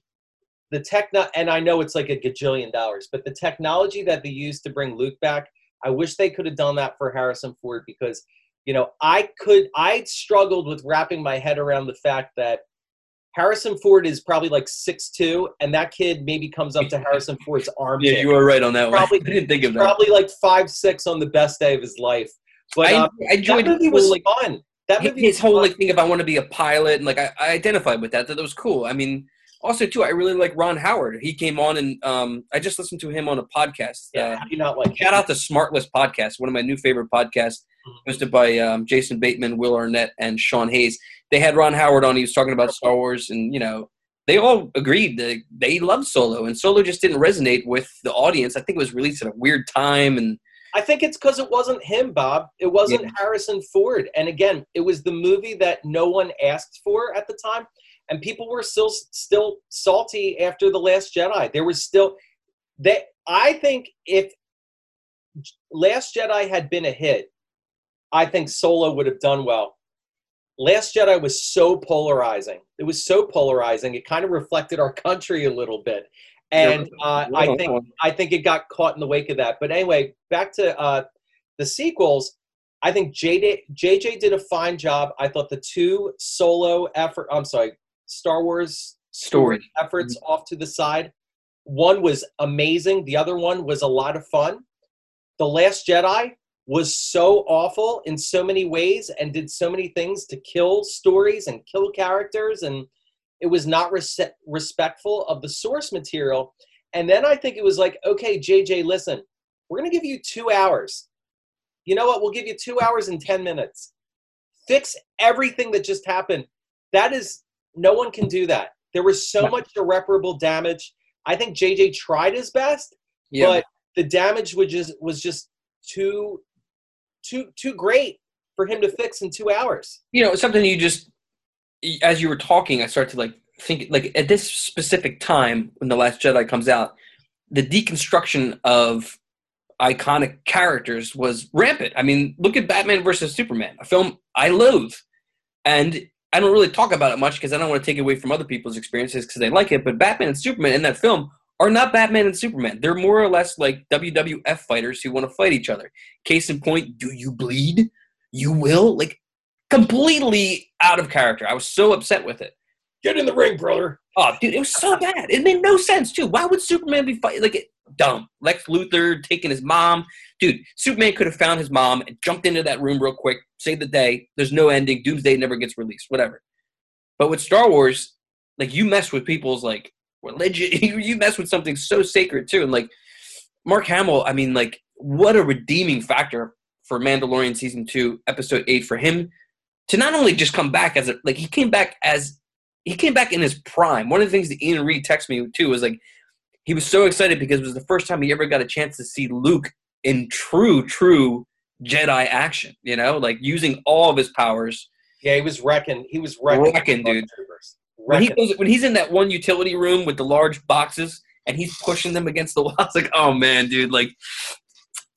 S2: the tech and I know it's like a gajillion dollars, but the technology that they used to bring Luke back, I wish they could have done that for Harrison Ford because you know, I could I struggled with wrapping my head around the fact that Harrison Ford is probably like six two, and that kid maybe comes up to Harrison Ford's arm.
S1: Yeah, you were right on that
S2: Probably,
S1: one. I didn't think of that.
S2: Probably like five six on the best day of his life. But
S1: I,
S2: um,
S1: I enjoyed
S2: that movie was like fun. That movie
S1: his
S2: was
S1: whole
S2: fun.
S1: like thing of I want to be a pilot and like I, I identified with that. That was cool. I mean, also too, I really like Ron Howard. He came on and um, I just listened to him on a podcast.
S2: yeah,
S1: Uh,
S2: how do you not like
S1: shout out to Smartless Podcast, one of my new favorite podcasts,
S2: Mm-hmm.
S1: hosted by um, Jason Bateman, Will Arnett, and Sean Hayes. They had Ron Howard on. He was talking about Star Wars, and you know, they all agreed that they loved Solo, and Solo just didn't resonate with the audience. I think it was released at a weird time, and
S2: I think it's because it wasn't him, Bob. It wasn't
S1: Yeah.
S2: Harrison Ford. And again, it was the movie that no one asked for at the time, and people were still still salty after the Last Jedi. There was still that. I think if Last Jedi had been a hit, I think Solo would have done well. Last Jedi was so polarizing. It was so polarizing. It kind of reflected our country a little bit, and uh, I think I think it got caught in the wake of that. But anyway, back to uh, the sequels. I think JJ, JJ did a fine job. I thought the two solo effort, I'm sorry, Star Wars
S1: Story.
S2: efforts mm-hmm. off to the side. One was amazing. The other one was a lot of fun. The Last Jedi was so awful in so many ways and did so many things to kill stories and kill characters and it was not res- respectful of the source material and then i think it was like okay jj listen we're going to give you two hours you know what we'll give you two hours and ten minutes fix everything that just happened that is no one can do that. There was so much irreparable damage. I think jj tried his best
S1: Yeah,
S2: but the damage was just was just too too too great for him to fix in two hours.
S1: you know, something you just as you were talking, I started to like think like at this specific time when the Last Jedi comes out, the deconstruction of iconic characters was rampant. I mean, look at Batman versus Superman, a film I loathe, and I don't really talk about it much because I don't want to take away from other people's experiences because they like it. But Batman and Superman in that film are not Batman and Superman. They're more or less like WWF fighters who want to fight each other. Case in point, do you bleed? You will. Like completely out of character. I was so upset with it.
S2: Get in the ring, brother.
S1: Oh, dude, it was so bad. It made no sense too. Why would Superman be fighting like it? Dumb. Lex Luthor taking his mom. Dude, Superman could have found his mom and jumped into that room real quick, saved the day. There's no ending. Doomsday never gets released. Whatever. But with Star Wars, like you mess with people's like religion. You, mess with something so sacred too. And like Mark Hamill, I mean, like what a redeeming factor for Mandalorian season two, episode eight, for him to not only just come back as a like he came back as he came back in his prime. One of the things that Ian Reed texted me too was like he was so excited because it was the first time he ever got a chance to see Luke in true, true Jedi action. You know, like using all of his powers.
S2: Yeah, he was wrecking. He was wrecking,
S1: Wrecking, dude. When he goes, when he's in that one utility room with the large boxes and he's pushing them against the wall, it's like, oh man, dude, like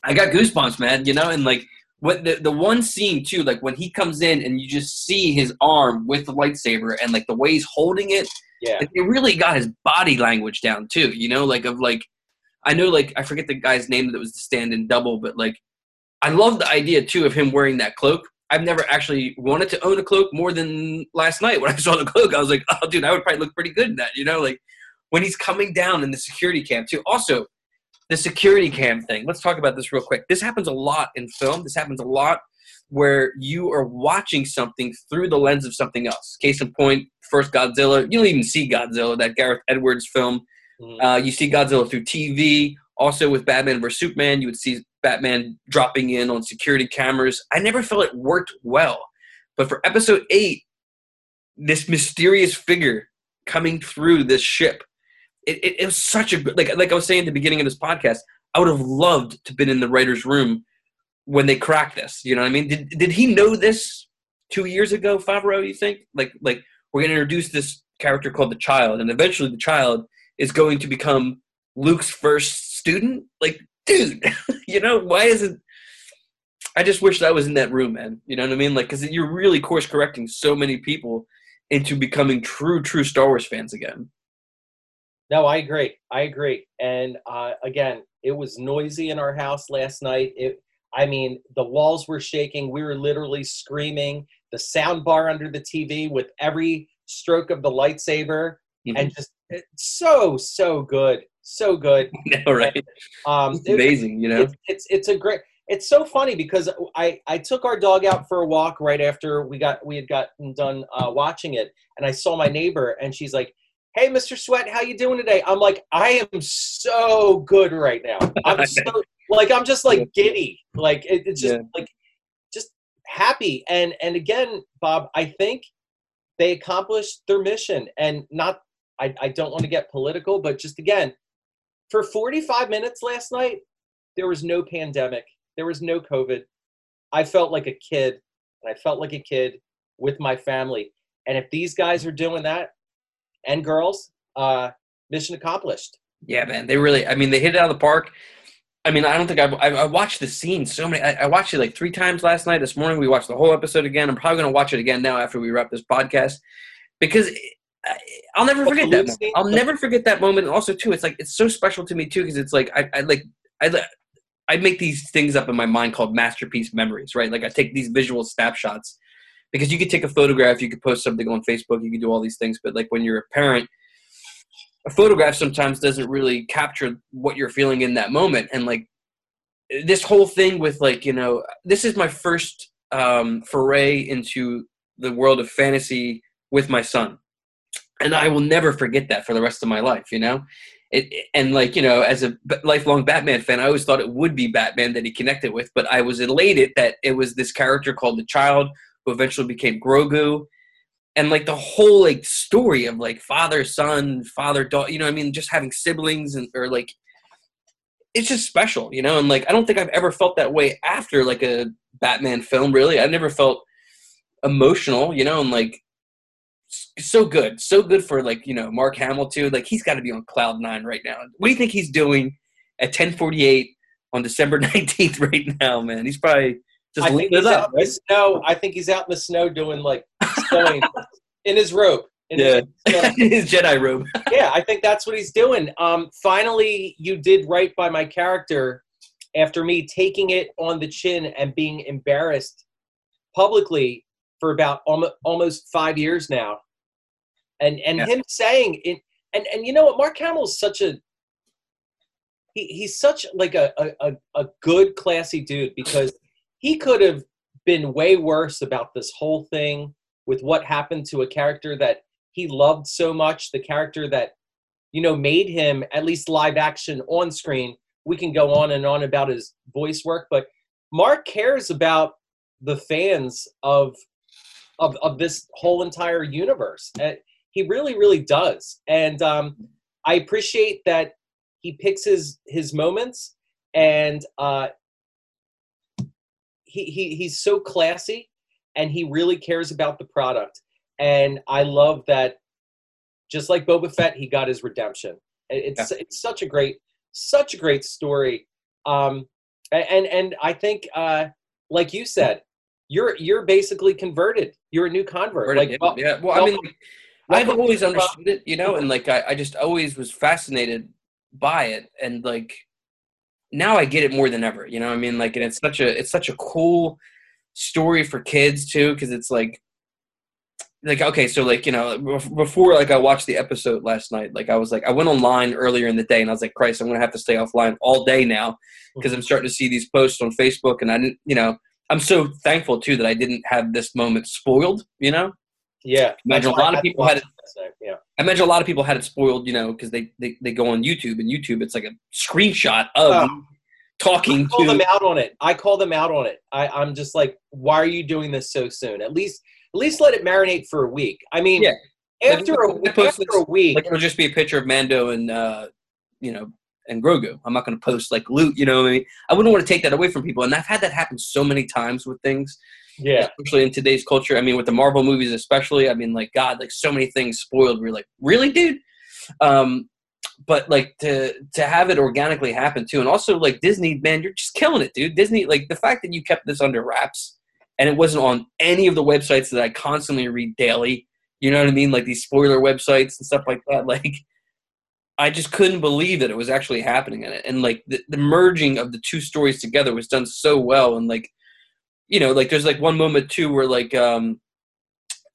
S1: I got goosebumps, man. You know, and like what the the one scene too, like when he comes in and you just see his arm with the lightsaber and like the way he's holding it,
S2: yeah,
S1: they really got his body language down too. You know, like of like I know like I forget the guy's name that was the stand-in double, but like I love the idea too of him wearing that cloak. I've never actually wanted to own a cloak more than last night when I saw the cloak. I was like, oh, dude, I would probably look pretty good in that. You know, like when he's coming down in the security cam too. Also, the security cam thing. Let's talk about this real quick. This happens a lot in film. This happens a lot where you are watching something through the lens of something else. Case in point, first Godzilla. You don't even see Godzilla, that Gareth Edwards film.
S2: Mhm.
S1: Uh, you see Godzilla through TV. Also, with Batman vs Superman, you would see Batman dropping in on security cameras. I never felt it worked well, but for Episode Eight, this mysterious figure coming through this ship, it, it, it was such a good like like I was saying at the beginning of this podcast. I would have loved to have been in the writers' room when they crack this. You know what I mean? Did did he know this two years ago, Favreau? You think like like we're going to introduce this character called the Child, and eventually the Child is going to become Luke's first student. Like, dude, you know why isn't? I just wish I was in that room, man. You know what I mean? Like, because you're really course correcting so many people into becoming true, true Star Wars fans again.
S2: No, I agree. I agree. And uh, again, it was noisy in our house last night. It, I mean, the walls were shaking. We were literally screaming. The sound bar under the TV with every stroke of the lightsaber, mm-hmm. and just so so good, so good.
S1: right? And, um, it's amazing, it, you know.
S2: It's, it's it's a great. It's so funny because I I took our dog out for a walk right after we got we had gotten done uh, watching it, and I saw my neighbor, and she's like, "Hey, Mr. Swet, how you doing today?" I'm like, "I am so good right now. I'm so like I'm just like giddy. Like it, it's just yeah. like just happy. And and again, Bob, I think they accomplished their mission. And not I, I don't want to get political, but just again, for 45 minutes last night, there was no pandemic. There was no COVID. I felt like a kid. And I felt like a kid with my family. And if these guys are doing that, and girls, uh, mission accomplished.
S1: Yeah, man. They really, I mean, they hit it out of the park. I mean, I don't think I've, I, watched the scene so many. I, I, watched it like three times last night. This morning we watched the whole episode again. I'm probably going to watch it again now after we wrap this podcast because I'll never forget that. Moment. I'll never forget that moment. And also, too, it's like it's so special to me too because it's like I, I like I I make these things up in my mind called masterpiece memories, right? Like I take these visual snapshots because you could take a photograph, you could post something on Facebook, you could do all these things, but like when you're a parent a photograph sometimes doesn't really capture what you're feeling in that moment. And like this whole thing with like you know this is my first um, foray into the world of fantasy with my son. And i will never forget that for the rest of my life you know? It, and like you know as a lifelong batman fan i always thought it would be batman that he connected with but i was elated that it was this character called the child who eventually became grogu and like the whole like story of like father son father daughter you know i mean? Just having siblings and or like it's just special you know? And like i don't think i've ever felt that way after like a batman film really. I never felt emotional you know? And like so good so good for like you know mark hamill too. Like he's got to be on cloud nine right now. What do you think he's doing at 1048 on december 19th right now man? He's probably just I think
S2: he's
S1: up,
S2: out right? in the snow. I think he's out in the snow doing like in his robe.
S1: In yeah, his, his Jedi robe.
S2: yeah, I think that's what he's doing. Um, finally, you did right by my character after me taking it on the chin and being embarrassed publicly for about almost five years now, and and yeah. him saying it. And and you know what, Mark Hamill is such a he, he's such like a, a, a good classy dude because he could have been way worse about this whole thing with what happened to a character that he loved so much, the character that, you know, made him at least live action on screen. We can go on and on about his voice work, but Mark cares about the fans of of, of this whole entire universe. Uh, he really, really does. And um, I appreciate that he picks his his moments and uh, he, he he's so classy and he really cares about the product. And I love that just like Boba Fett, he got his redemption. It's yeah. it's such a great such a great story. Um, and and I think uh, like you said, you're you're basically converted. You're a new convert. Like,
S1: yeah. Well, yeah. well, I mean, like, I've always understood it, you know, and like I, I just always was fascinated by it, and like now I get it more than ever. You know, I mean, like, and it's such a it's such a cool story for kids too, because it's like like okay so like you know before like i watched the episode last night like i was like i went online earlier in the day and i was like christ i'm gonna have to stay offline all day now because i'm starting to see these posts on facebook and i didn't you know i'm so thankful too that i didn't have this moment spoiled you know?
S2: Yeah.
S1: Imagine a lot of people had it yeah. I imagine a lot of people had it spoiled you know because they, they they go on youtube and youtube it's like a screenshot of oh talking
S2: I call
S1: to
S2: them out on it. I call them out on it. I, I'm just like, why are you doing this so soon? At least at least let it marinate for a week. I mean, yeah. after, a, after this, a week,
S1: like it'll just be a picture of Mando and uh, you know and Grogu. I'm not going to post like loot. You know, what I mean, I wouldn't want to take that away from people, and I've had that happen so many times with things.
S2: Yeah,
S1: especially in today's culture. I mean, with the Marvel movies, especially. I mean, like God, like so many things spoiled. We're like, really, dude. Um, but like to to have it organically happen too, and also like Disney, man, you're just killing it, dude. Disney, like the fact that you kept this under wraps and it wasn't on any of the websites that I constantly read daily. You know what I mean? Like these spoiler websites and stuff like that. Like I just couldn't believe that it was actually happening in it. And like the, the merging of the two stories together was done so well. And like, you know, like there's like one moment too where like, um,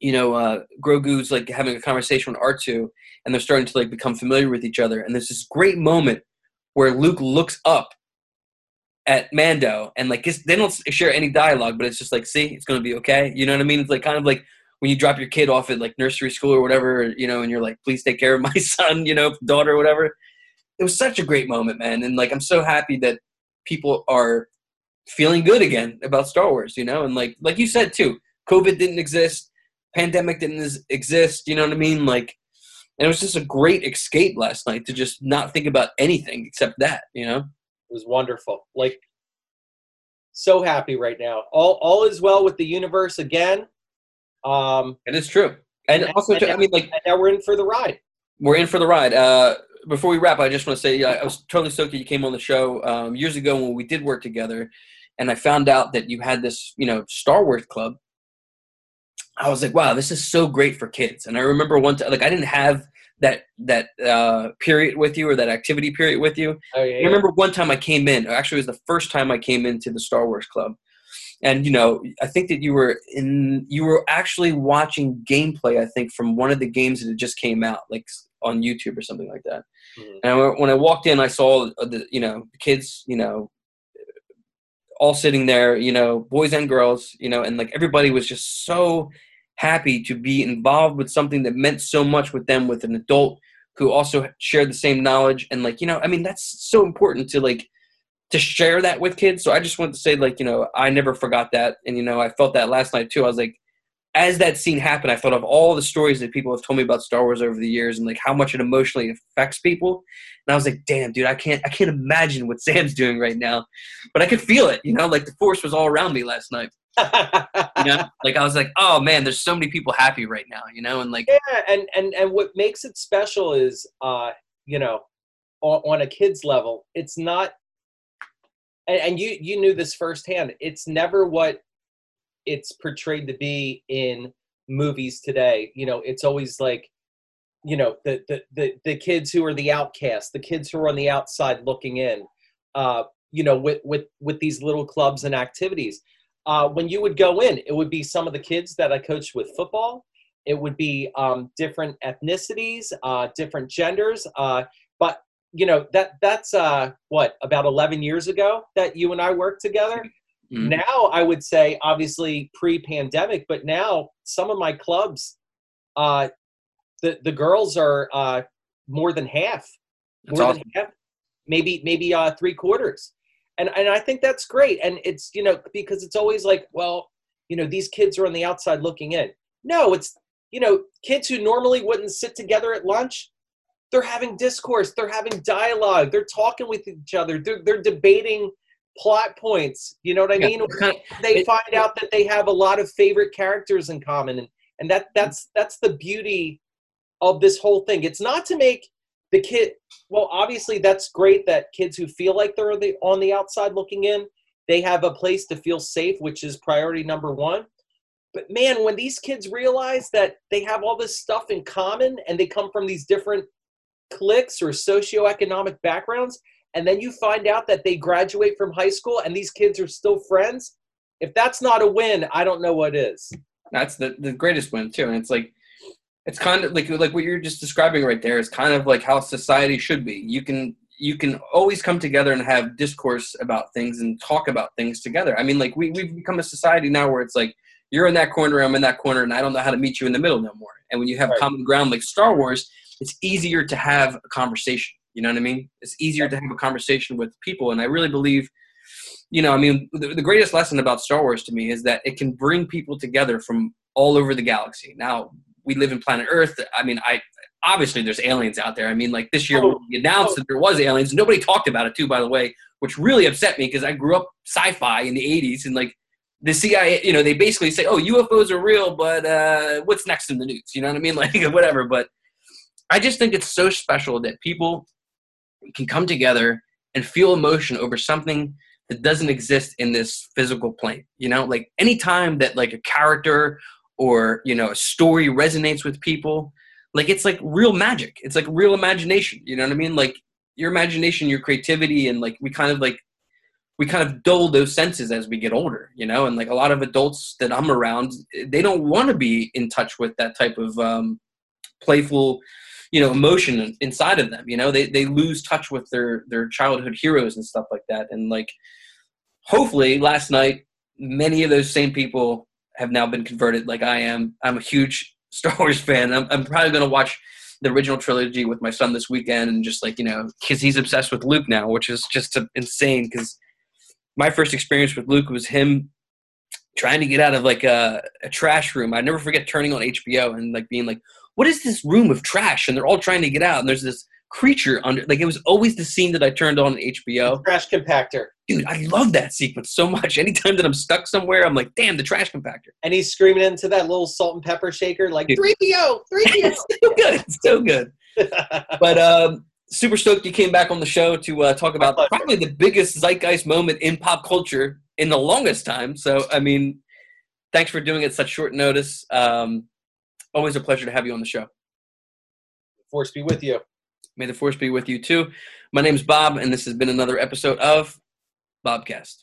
S1: you know, uh, Grogu's like having a conversation with R2 and they're starting to like become familiar with each other. And there's this great moment where Luke looks up at Mando and like they don't share any dialogue, but it's just like, see, it's gonna be okay. You know what I mean? It's like kind of like when you drop your kid off at like nursery school or whatever, you know, and you're like, please take care of my son, you know, daughter, or whatever. It was such a great moment, man. And like, I'm so happy that people are feeling good again about Star Wars, you know, and like, like you said too, COVID didn't exist, pandemic didn't exist, you know what I mean? Like, and it was just a great escape last night to just not think about anything except that, you know? It
S2: was wonderful. Like, so happy right now. All all is well with the universe again.
S1: Um, it is true, and, and also, and I mean, like
S2: now we're in for the ride.
S1: We're in for the ride. Uh, before we wrap, I just want to say I was totally stoked that you came on the show um, years ago when we did work together, and I found out that you had this, you know, Star Wars club. I was like, wow, this is so great for kids. And I remember one time, like, I didn't have that that uh, period with you or that activity period with you. Oh, yeah, I remember one time I came in. Actually, it was the first time I came into the Star Wars club, and you know i think that you were in you were actually watching gameplay i think from one of the games that just came out like on youtube or something like that mm-hmm. and I, when i walked in i saw the you know the kids you know all sitting there you know boys and girls you know and like everybody was just so happy to be involved with something that meant so much with them with an adult who also shared the same knowledge and like you know i mean that's so important to like to share that with kids. So I just wanted to say, like, you know, I never forgot that. And, you know, I felt that last night too. I was like, as that scene happened, I thought of all the stories that people have told me about Star Wars over the years and like how much it emotionally affects people. And I was like, damn, dude, I can't I can't imagine what Sam's doing right now. But I could feel it, you know, like the force was all around me last night. you know? Like I was like, oh man, there's so many people happy right now, you know, and like
S2: Yeah, and and and what makes it special is uh, you know, on, on a kid's level, it's not and, and you you knew this firsthand. It's never what it's portrayed to be in movies today. You know, it's always like, you know, the the the, the kids who are the outcasts, the kids who are on the outside looking in. Uh, you know, with with with these little clubs and activities. Uh, when you would go in, it would be some of the kids that I coached with football. It would be um, different ethnicities, uh, different genders. Uh, but you know that that's uh what about 11 years ago that you and I worked together. Mm-hmm. Now I would say obviously pre-pandemic, but now some of my clubs, uh, the the girls are uh more than half, that's more awesome. than half, maybe maybe uh three quarters, and and I think that's great. And it's you know because it's always like well you know these kids are on the outside looking in. No, it's you know kids who normally wouldn't sit together at lunch they're having discourse, they're having dialogue, they're talking with each other, they're, they're debating plot points. You know what I mean? Yeah, they find out that they have a lot of favorite characters in common, and and that that's that's the beauty of this whole thing. It's not to make the kid. Well, obviously that's great that kids who feel like they're the, on the outside looking in, they have a place to feel safe, which is priority number one. But man, when these kids realize that they have all this stuff in common and they come from these different cliques or socioeconomic backgrounds, and then you find out that they graduate from high school and these kids are still friends, if that's not a win, I don't know what is.
S1: That's the, the greatest win too. And it's like it's kind of like like what you're just describing right there is kind of like how society should be. You can you can always come together and have discourse about things and talk about things together. I mean, like we we've become a society now where it's like you're in that corner, I'm in that corner, and I don't know how to meet you in the middle no more. And when you have right. common ground like Star Wars, it's easier to have a conversation. You know what I mean? It's easier to have a conversation with people. And I really believe, you know, I mean, the, the greatest lesson about Star Wars to me is that it can bring people together from all over the galaxy. Now, we live in planet Earth. I mean, I obviously there's aliens out there. I mean, like this year oh, we announced oh. that there was aliens. Nobody talked about it too, by the way, which really upset me because I grew up sci-fi in the '80s and like the CIA, you know, they basically say, "Oh, UFOs are real," but uh, what's next in the news? You know what I mean? Like whatever. But I just think it's so special that people can come together and feel emotion over something that doesn't exist in this physical plane. You know, like anytime that like a character or you know a story resonates with people, like it's like real magic. It's like real imagination. You know what I mean? Like your imagination, your creativity, and like we kind of like we kind of dull those senses as we get older, you know. And like a lot of adults that I'm around, they don't want to be in touch with that type of um, playful, you know, emotion inside of them. You know, they they lose touch with their their childhood heroes and stuff like that. And like, hopefully, last night, many of those same people have now been converted, like I am. I'm a huge Star Wars fan. I'm, I'm probably going to watch the original trilogy with my son this weekend and just like you know because he's obsessed with luke now which is just insane because my first experience with luke was him trying to get out of like a, a trash room i never forget turning on hbo and like being like what is this room of trash and they're all trying to get out and there's this creature under like it was always the scene that I turned on HBO.
S2: Trash compactor.
S1: Dude, I love that sequence so much. Anytime that I'm stuck somewhere, I'm like, damn, the trash compactor.
S2: And he's screaming into that little salt and pepper shaker, like 3PO, 3PO.
S1: so good. It's so good. but um super stoked you came back on the show to uh, talk about probably the biggest zeitgeist moment in pop culture in the longest time. So I mean, thanks for doing it such short notice. Um, always a pleasure to have you on the show.
S2: Force be with you.
S1: May the force be with you too. My name is Bob, and this has been another episode of Bobcast.